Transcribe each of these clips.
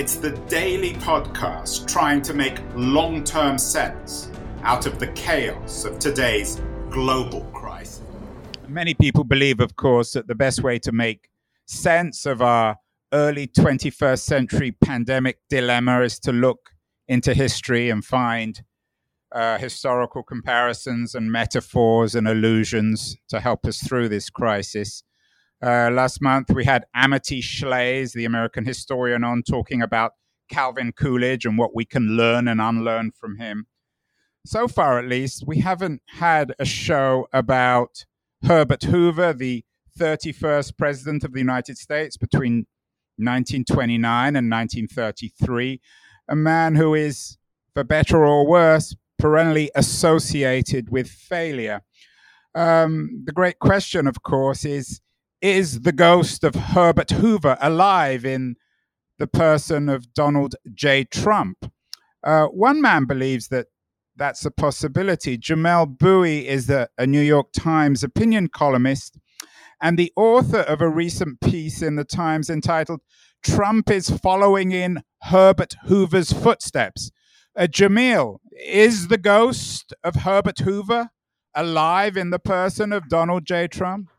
it's the daily podcast trying to make long term sense out of the chaos of today's global crisis. Many people believe, of course, that the best way to make sense of our early 21st century pandemic dilemma is to look into history and find uh, historical comparisons and metaphors and allusions to help us through this crisis. Uh, last month, we had Amity Shlaes, the American historian, on talking about Calvin Coolidge and what we can learn and unlearn from him. So far, at least, we haven't had a show about Herbert Hoover, the 31st President of the United States between 1929 and 1933, a man who is, for better or worse, perennially associated with failure. Um, the great question, of course, is is the ghost of Herbert Hoover alive in the person of Donald J. Trump? Uh, one man believes that that's a possibility. Jamelle Bouie is a, a New York Times opinion columnist and the author of a recent piece in the Times entitled Trump is Following in Herbert Hoover's Footsteps. Uh, Jamelle, is the ghost of Herbert Hoover alive in the person of Donald J. Trump?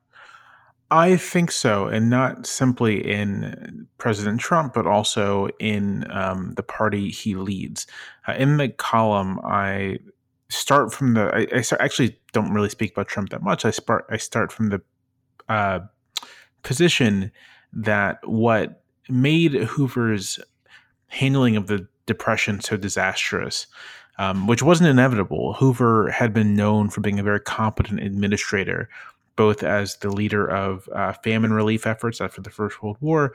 I think so, and not simply in President Trump, but also in um, the party he leads. Uh, in the column, I start from the. I, I start, actually don't really speak about Trump that much. I start. I start from the uh, position that what made Hoover's handling of the depression so disastrous um, which wasn't inevitable. Hoover had been known for being a very competent administrator both as the leader of uh, famine relief efforts after the First World War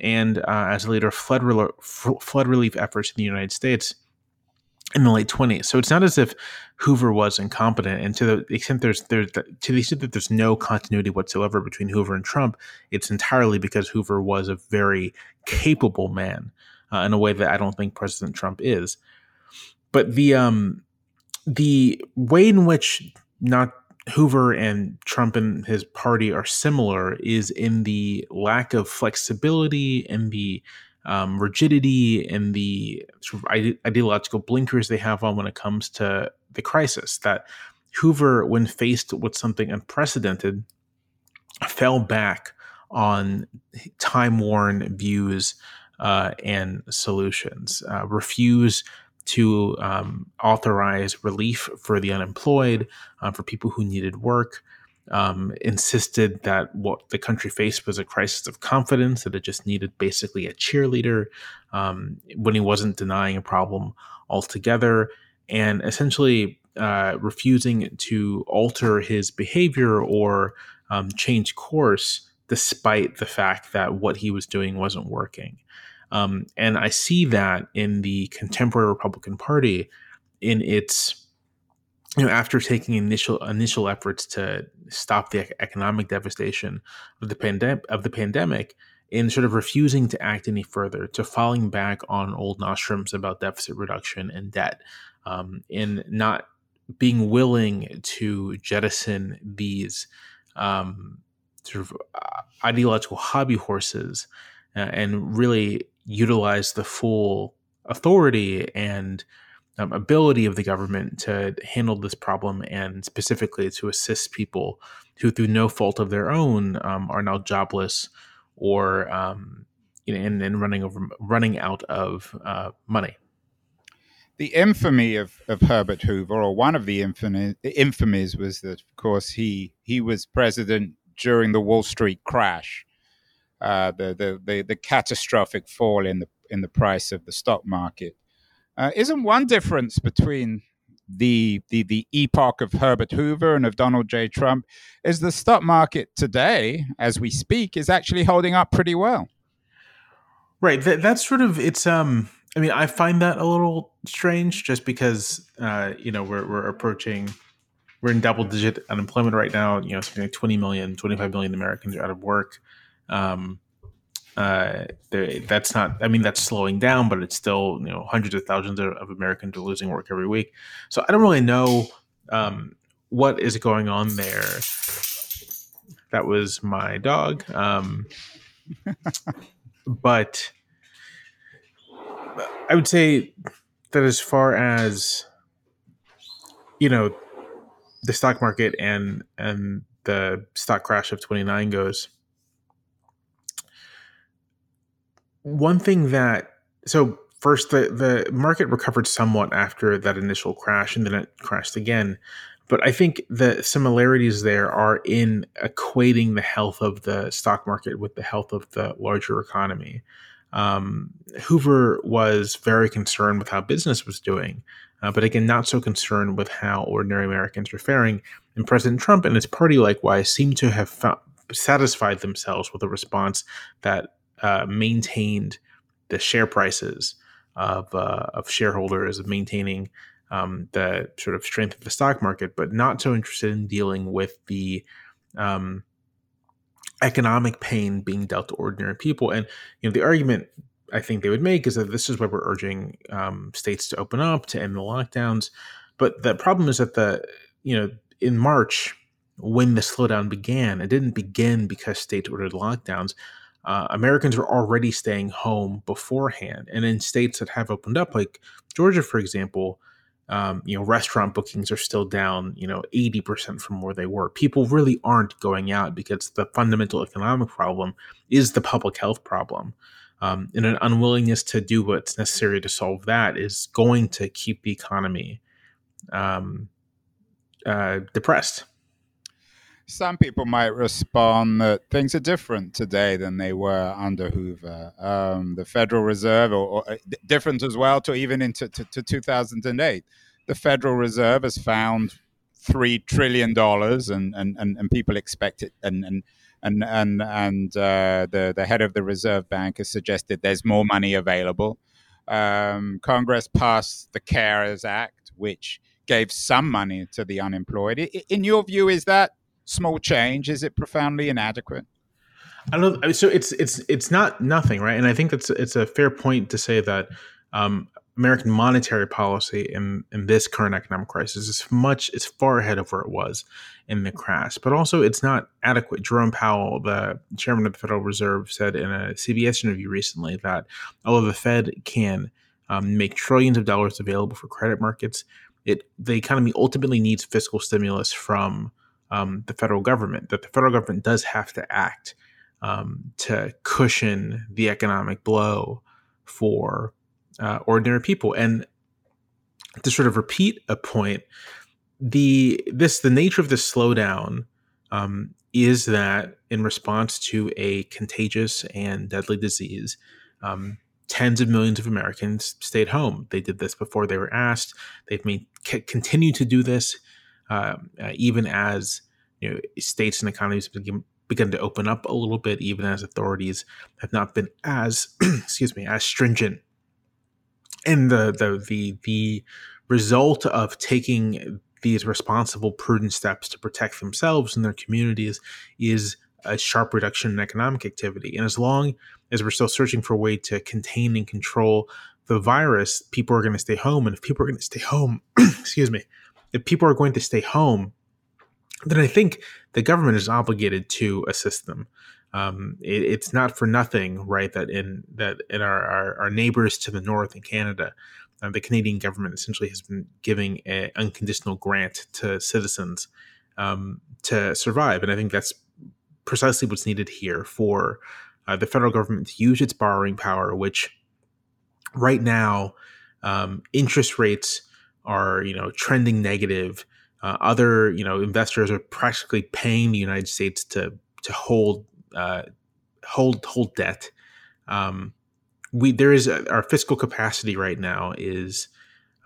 and uh, as a leader of flood, flood relief efforts in the United States in the late 20s. So it's not as if Hoover was incompetent. And to the extent there's, there's to the extent that there's no continuity whatsoever between Hoover and Trump, it's entirely because Hoover was a very capable man uh, in a way that I don't think President Trump is. But the um, the way in which not Hoover and Trump and his party are similar is in the lack of flexibility and the um, rigidity and the sort of ide- ideological blinkers they have on when it comes to the crisis. That Hoover, when faced with something unprecedented, fell back on time worn views uh, and solutions, uh, refuse to um, authorize relief for the unemployed, uh, for people who needed work. Um, insisted that what the country faced was a crisis of confidence, that it just needed basically a cheerleader um, when he wasn't denying a problem altogether, and essentially uh, refusing to alter his behavior or um, change course despite the fact that what he was doing wasn't working. Um, and I see that in the contemporary Republican Party in its you know after taking initial initial efforts to stop the economic devastation of the pandemic of the pandemic in sort of refusing to act any further to falling back on old nostrums about deficit reduction and debt um, in not being willing to jettison these um, sort of uh, ideological hobby horses uh, and really utilize the full authority and um, ability of the government to handle this problem and specifically to assist people who, through no fault of their own, um, are now jobless or um, you know, and, and, running over running out of uh, money. The infamy of, of Herbert Hoover, or one of the infamy, infamies, was that, of course, he he was president during the Wall Street crash, uh, the, the, the the catastrophic fall in the in the price of the stock market. Uh, isn't one difference between the, the the epoch of Herbert Hoover and of Donald J. Trump is the stock market today, as we speak, is actually holding up pretty well. Right. That, that's sort of it's um I mean, I find that a little strange, just because uh, you know we're we're approaching we're in double digit unemployment right now. You know, something like 20 million, 25 million Americans are out of work. Um, uh, that's not, I mean, that's slowing down, but it's still, you know, hundreds of thousands of, of Americans are losing work every week. So I don't really know um, what is going on there. That was my dog. Um, but I would say that as far as, you know, the stock market and and the stock crash of 29 goes one thing that so first the the market recovered somewhat after that initial crash and then it crashed again but i think the similarities there are in equating the health of the stock market with the health of the larger economy um, hoover was very concerned with how business was doing uh, but again, not so concerned with how ordinary Americans are faring. And President Trump and his party, likewise, seem to have found, satisfied themselves with a response that uh, maintained the share prices of, uh, of shareholders, of maintaining um, the sort of strength of the stock market, but not so interested in dealing with the um, economic pain being dealt to ordinary people. And you know, the argument I think they would make is that this is why we're urging um, states to open up to end the lockdowns. But the problem is that the you know in March when the slowdown began, it didn't begin because states ordered lockdowns. Uh, Americans were already staying home beforehand, and in states that have opened up, like Georgia, for example, um, you know, restaurant bookings are still down, you know, 80% from where they were. People really aren't going out because the fundamental economic problem is the public health problem um, and an unwillingness to do what's necessary to solve that is going to keep the economy um, uh, depressed. Some people might respond that things are different today than they were under Hoover. Um, the Federal Reserve, or, or, uh, different as well to even into to, to 2008. The Federal Reserve has found three trillion dollars, and, and, and, and people expect it, and, and and and and uh, the the head of the Reserve Bank has suggested there's more money available. Um, Congress passed the CARES Act, which gave some money to the unemployed. In your view, is that small change? Is it profoundly inadequate? I don't know. So it's it's it's not nothing, right? And I think that's it's a fair point to say that um, American monetary policy in, in this current economic crisis is much it's far ahead of where it was in the crash, but also it's not adequate. Jerome Powell, the chairman of the Federal Reserve, said in a CBS interview recently that although the Fed can um, make trillions of dollars available for credit markets, it the economy ultimately needs fiscal stimulus from um, the federal government. That the federal government does have to act um, to cushion the economic blow for uh, ordinary people. And to sort of repeat a point, the this the nature of this slowdown um, is that in response to a contagious and deadly disease, um, tens of millions of Americans stayed home. They did this before they were asked. They've made c- continue to do this uh, uh, even as you know states and economies begin, begun to open up a little bit, even as authorities have not been as excuse me as stringent and the the the the result of taking these responsible, prudent steps to protect themselves and their communities is a sharp reduction in economic activity. And as long as we're still searching for a way to contain and control the virus, people are going to stay home. And if people are going to stay home, excuse me, if people are going to stay home, then I think the government is obligated to assist them um, it, it's not for nothing, right? That in that in our, our, our neighbors to the north in Canada, uh, the Canadian government essentially has been giving an unconditional grant to citizens um, to survive, and I think that's precisely what's needed here for uh, the federal government to use its borrowing power, which right now um, interest rates are you know trending negative. Uh, other you know investors are practically paying the United States to to hold uh, hold hold debt. Um, we there is a, our fiscal capacity right now is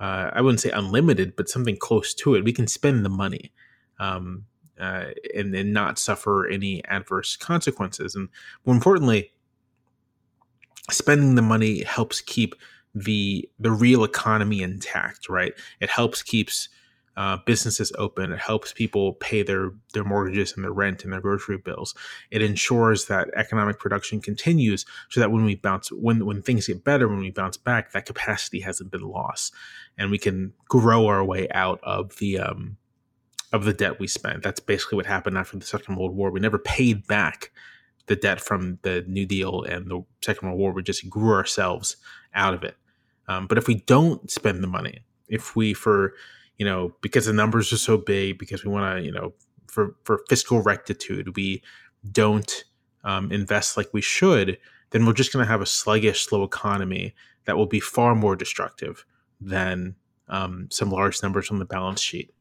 uh, I wouldn't say unlimited, but something close to it. We can spend the money um, uh, and, and not suffer any adverse consequences. And more importantly, spending the money helps keep the the real economy intact, right? It helps keeps uh, businesses open. It helps people pay their their mortgages and their rent and their grocery bills. It ensures that economic production continues, so that when we bounce, when when things get better, when we bounce back, that capacity hasn't been lost, and we can grow our way out of the um, of the debt we spent. That's basically what happened after the Second World War. We never paid back the debt from the New Deal and the Second World War. We just grew ourselves out of it. Um, but if we don't spend the money, if we for you know because the numbers are so big, because we want to you know for for fiscal rectitude, we don't um, invest like we should, then we're just going to have a sluggish, slow economy that will be far more destructive than um, some large numbers on the balance sheet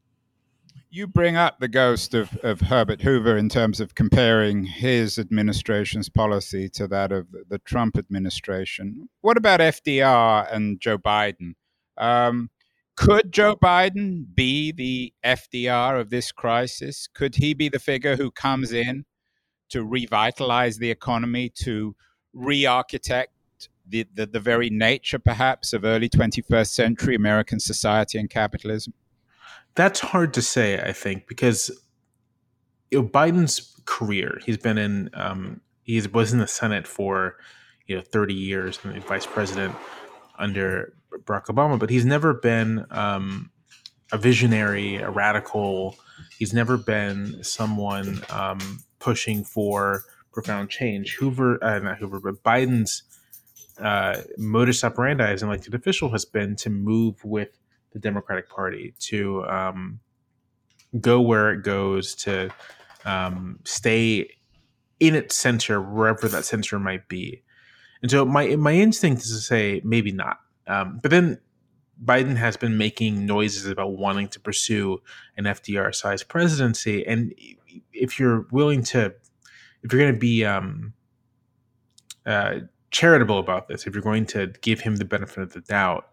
you bring up the ghost of, of Herbert Hoover in terms of comparing his administration's policy to that of the Trump administration. What about FDR and Joe Biden? Um, could Joe Biden be the FDR of this crisis? Could he be the figure who comes in to revitalize the economy, to re architect the, the, the very nature, perhaps, of early 21st century American society and capitalism? That's hard to say, I think, because you know, Biden's career, he's been in, um, he was in the Senate for, you know, 30 years and vice president under Barack Obama, but he's never been um, a visionary, a radical. He's never been someone um, pushing for profound change. Hoover, uh, not Hoover, but Biden's uh, modus operandi as an elected official has been to move with the Democratic Party to um, go where it goes, to um, stay in its center, wherever that center might be. And so my my instinct is to say maybe not. Um, but then Biden has been making noises about wanting to pursue an FDR sized presidency, and if you're willing to, if you're going to be um, uh, charitable about this, if you're going to give him the benefit of the doubt,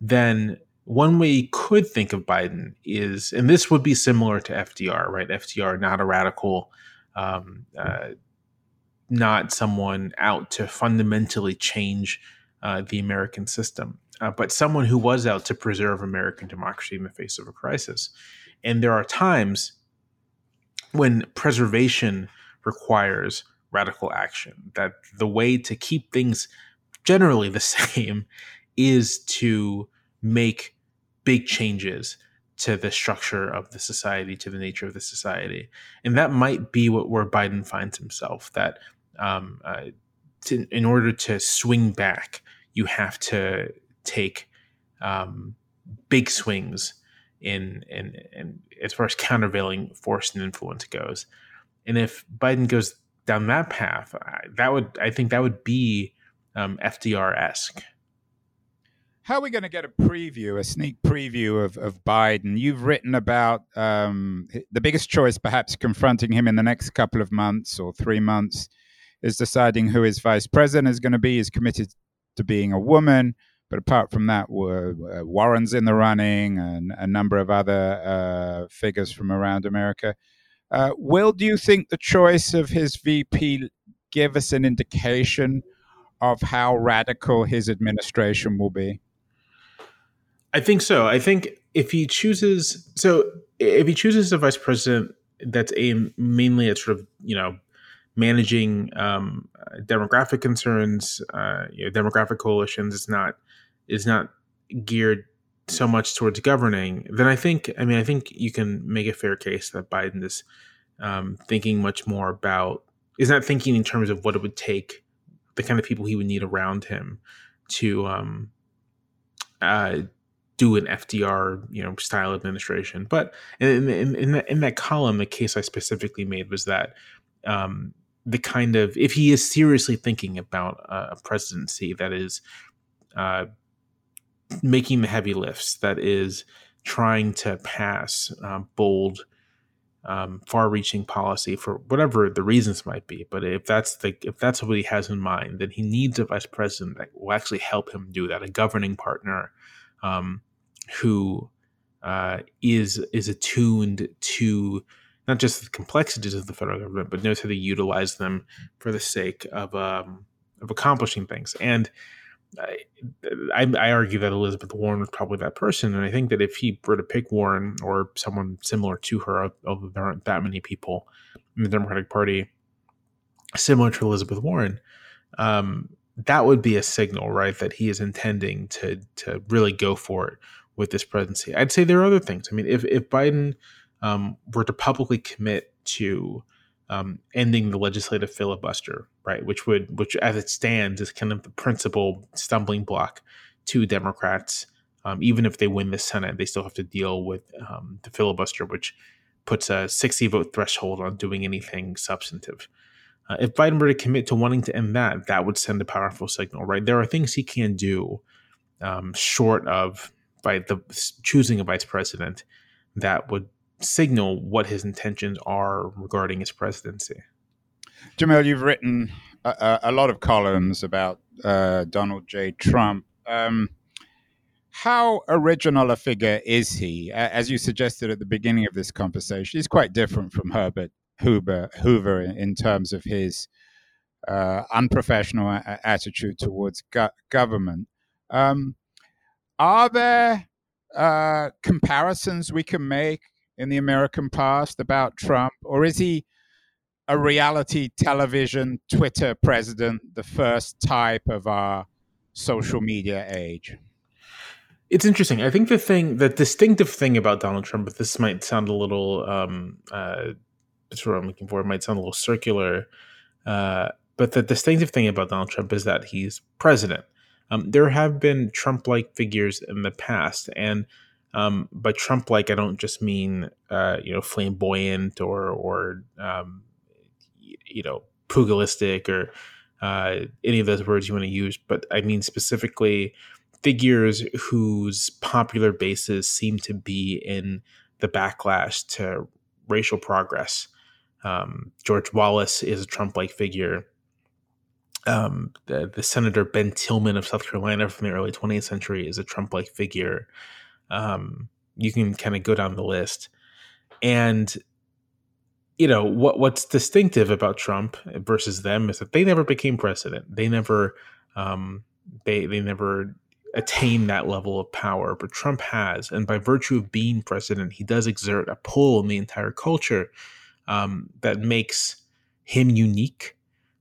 then one way you could think of Biden is, and this would be similar to FDR, right? FDR, not a radical, um, uh, not someone out to fundamentally change uh, the American system, uh, but someone who was out to preserve American democracy in the face of a crisis. And there are times when preservation requires radical action, that the way to keep things generally the same is to make big changes to the structure of the society, to the nature of the society, and that might be what where Biden finds himself. That um, uh, to, in order to swing back, you have to take um, big swings in, in in as far as countervailing force and influence goes. And if Biden goes down that path, that would I think that would be um, FDR esque how are we going to get a preview, a sneak preview of, of Biden? You've written about um, the biggest choice, perhaps confronting him in the next couple of months or three months, is deciding who his vice president is going to be. He's committed to being a woman, but apart from that, uh, Warren's in the running and a number of other uh, figures from around America. Uh, Will, do you think the choice of his VP give us an indication of how radical his administration will be? I think so. I think if he chooses, so if he chooses a vice president that's aimed mainly at sort of you know managing um, demographic concerns, uh, you know, demographic coalitions, is not is not geared so much towards governing. Then I think, I mean, I think you can make a fair case that Biden is um, thinking much more about is not thinking in terms of what it would take, the kind of people he would need around him to um, uh, do an FDR you know style administration. But in in in, that, in that column, the case I specifically made was that um, the kind of if he is seriously thinking about a presidency that is uh, making the heavy lifts, that is trying to pass uh, bold. Um, far-reaching policy for whatever the reasons might be. But if that's the if that's what he has in mind, then he needs a vice president that will actually help him do that, a governing partner um, who uh, is is attuned to not just the complexities of the federal government, but knows how to utilize them for the sake of um, of accomplishing things. And I, I, argue that Elizabeth Warren was probably that person, and I think that if he were to pick Warren or someone similar to her, although there aren't that many people in the Democratic Party similar to Elizabeth Warren, um, that would be a signal, right, that he is intending to to really go for it with this presidency. I'd say there are other things. I mean, if if Biden um, were to publicly commit to um, ending the legislative filibuster, right, which would which as it stands is kind of the principal stumbling block to Democrats. Um, even if they win the Senate, they still have to deal with um, the filibuster, which puts a 60 vote threshold on doing anything substantive. Uh, if Biden were to commit to wanting to end that, that would send a powerful signal, right? There are things he can do um, short of by the choosing a vice president that would signal what his intentions are regarding his presidency. Jamelle, you've written a, a lot of columns about uh, Donald J. Trump. Um, how original a figure is he? As you suggested at the beginning of this conversation, he's quite different from Herbert Hoover, Hoover in, terms of his uh, unprofessional attitude towards go- government. Um, are there uh, comparisons we can make in the American past about Trump, or is he a reality television Twitter president, the first type of our social media age? It's interesting. I think the thing, the distinctive thing about Donald Trump, but this might sound a little, um, uh, that's what I'm looking for. It might sound a little circular, uh, but the distinctive thing about Donald Trump is that he's president. Um, there have been Trump-like figures in the past, and um, by Trump-like, I don't just mean uh, you know flamboyant or or um, you know pugilistic or uh, any of those words you want to use, but I mean specifically figures whose popular bases seem to be in the backlash to racial progress. Um, George Wallace is a Trump-like figure. Um, the, the Senator Ben Tillman of South Carolina from the early 20th century is a Trump-like figure. Um, you can kind of go down the list, and you know what what's distinctive about Trump versus them is that they never became president. They never um, they they never attained that level of power, but Trump has, and by virtue of being president, he does exert a pull on the entire culture um, that makes him unique.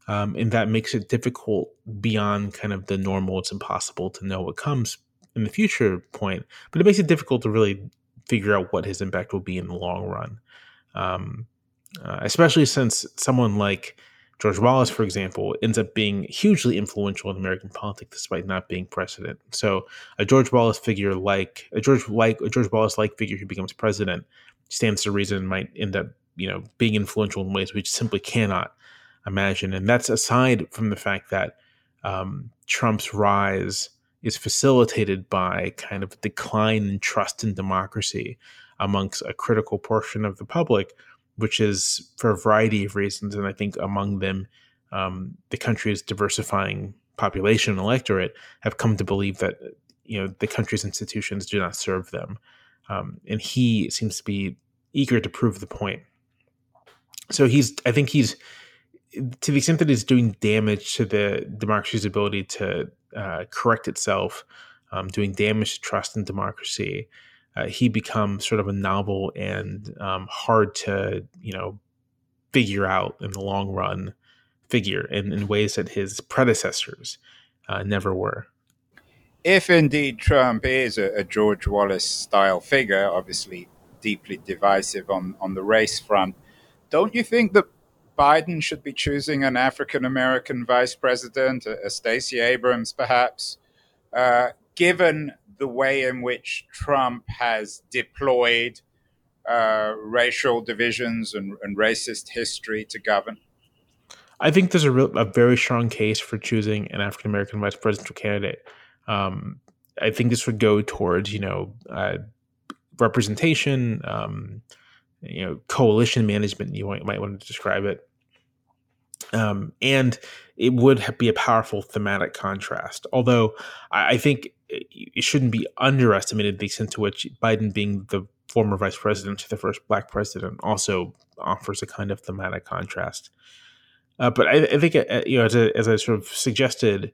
Um, and that makes it difficult beyond kind of the normal. It's impossible to know what comes in the future point, but it makes it difficult to really figure out what his impact will be in the long run. Um, uh, especially since someone like George Wallace, for example, ends up being hugely influential in American politics despite not being president. So a George Wallace figure like a George like a George Wallace like figure who becomes president stands to reason might end up you know being influential in ways we simply cannot imagine. And that's aside from the fact that um, Trump's rise is facilitated by kind of decline in trust in democracy amongst a critical portion of the public, which is for a variety of reasons. And I think among them, um, the country's diversifying population and electorate have come to believe that you know the country's institutions do not serve them. Um, and he seems to be eager to prove the point. So he's, I think he's, to the extent that he's doing damage to the democracy's ability to uh, correct itself, um, doing damage to trust in democracy, uh, he becomes sort of a novel and um, hard to you know figure out in the long run figure in, in ways that his predecessors uh, never were. If indeed Trump is a, a George Wallace style figure, obviously deeply divisive on, on the race front, don't you think that Biden should be choosing an African American vice president, a, a Stacey Abrams perhaps, uh, given the way in which Trump has deployed uh, racial divisions and, and, racist history to govern? I think there's a, real, a very strong case for choosing an African American vice presidential candidate. Um, I think this would go towards, you know, uh, representation, um, you know coalition management you might, might want to describe it. Um, and it would be a powerful thematic contrast although I, think it shouldn't be underestimated the extent to which biden being the former vice president to the first black president also offers a kind of thematic contrast. Uh, but I, I think uh, you know as, as I sort of suggested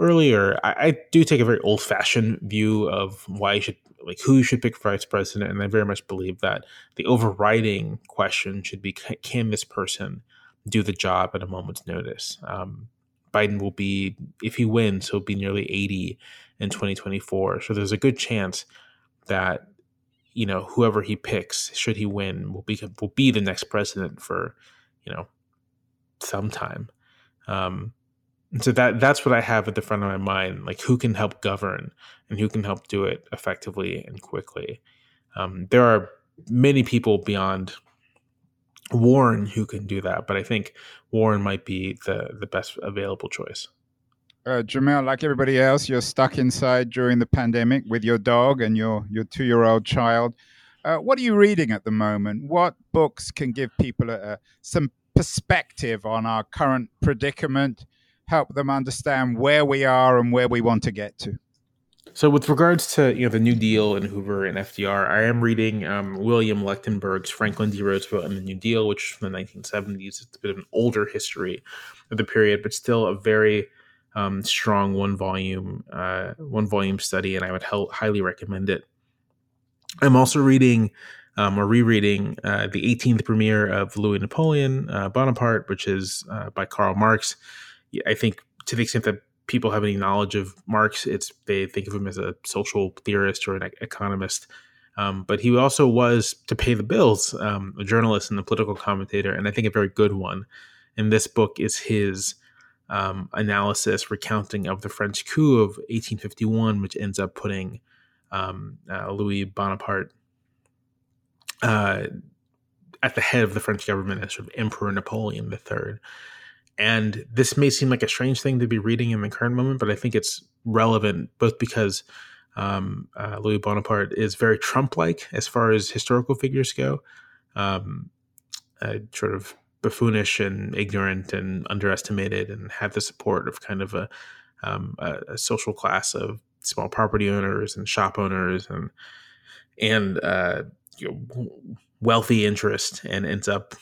earlier, I, I do take a very old fashioned view of why you should like who you should pick for vice president, and I very much believe that the overriding question should be can this person do the job at a moment's notice. Um, Biden will be, if he wins, he'll be nearly 80 in 2024. So there's a good chance that you know whoever he picks, should he win, will be will be the next president for you know some time. Um, so that that's what I have at the front of my mind, like who can help govern and who can help do it effectively and quickly. Um, there are many people beyond Warren who can do that, but I think Warren might be the the best available choice. Uh, Jamelle, like everybody else, you're stuck inside during the pandemic with your dog and your your two year old child. Uh, what are you reading at the moment? What books can give people a, a, some perspective on our current predicament, help them understand where we are and where we want to get to? So, with regards to you know the New Deal and Hoover and FDR, I am reading um, William Leuchtenburg's Franklin D. Roosevelt and the New Deal, which is from the 1970s. It's a bit of an older history of the period, but still a very um, strong one volume uh, one volume study, and I would he- highly recommend it. I'm also reading um, or rereading uh, the 18th Brumaire of Louis Napoleon uh, Bonaparte, which is uh, by Karl Marx. I think to the extent that people have any knowledge of Marx, it's they think of him as a social theorist or an economist. Um, but he also was, to pay the bills, um, a journalist and a political commentator, and I think a very good one. And this book is his um, analysis, recounting of the French coup of 1851, which ends up putting um, uh, Louis Bonaparte uh, at the head of the French government as sort of Emperor Napoleon III. And this may seem like a strange thing to be reading in the current moment, but I think it's relevant both because um, uh, Louis Bonaparte is very Trump like as far as historical figures go, um, uh, sort of buffoonish and ignorant and underestimated, and had the support of kind of a, um, a, a social class of small property owners and shop owners and and uh, you know, wealthy interest, and ends up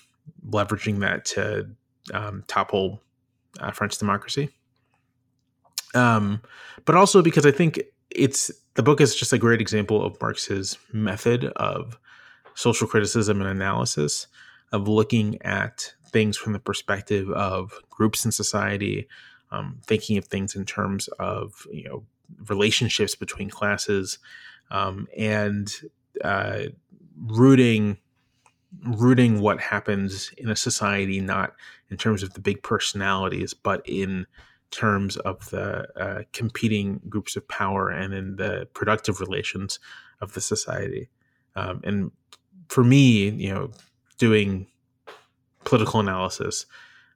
leveraging that to um, topple uh, French democracy. Um, but also because I think it's the book is just a great example of Marx's method of social criticism and analysis of looking at things from the perspective of groups in society, um, thinking of things in terms of you know relationships between classes, um, and uh, rooting rooting what happens in a society not in terms of the big personalities, but in terms of the uh, competing groups of power and in the productive relations of the society. Um, and for me, you know, doing political analysis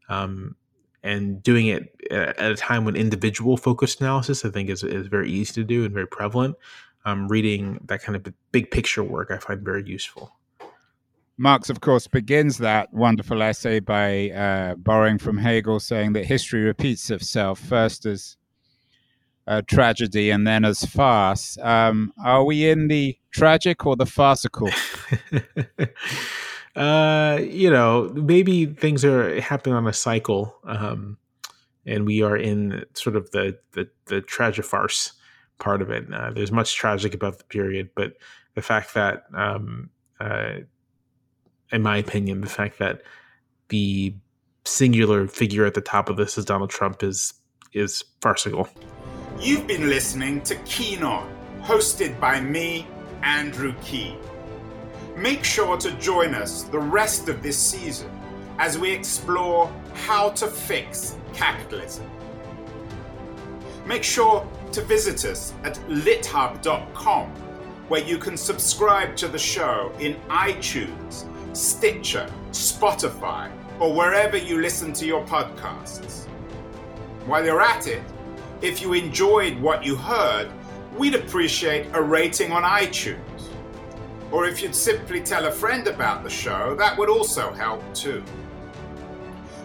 um, and doing it at a time when individual focused analysis, I think, is, is very easy to do and very prevalent. Um, reading that kind of big picture work, I find very useful. Marx, of course, begins that wonderful essay by uh, borrowing from Hegel, saying that history repeats itself first as tragedy and then as farce. Um, are we in the tragic or the farcical? uh, you know, maybe things are happening on a cycle, um, and we are in sort of the the, the tragic farce part of it. Uh, there's much tragic about the period, but the fact that um, uh, in my opinion, the fact that the singular figure at the top of this is Donald Trump is is farcical. You've been listening to Keen On, hosted by me, Andrew Keen. Make sure to join us the rest of this season as we explore how to fix capitalism. Make sure to visit us at lithub.com, where you can subscribe to the show in iTunes Stitcher, Spotify, or wherever you listen to your podcasts. While you're at it, if you enjoyed what you heard, we'd appreciate a rating on iTunes. Or if you'd simply tell a friend about the show, that would also help too.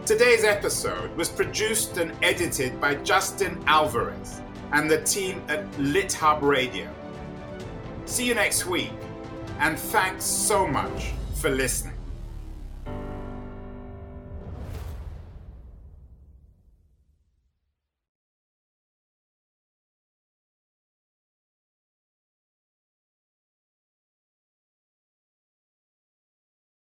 Today's episode was produced and edited by Justin Alvarez and the team at LitHub Radio. See you next week, and thanks so much for listening.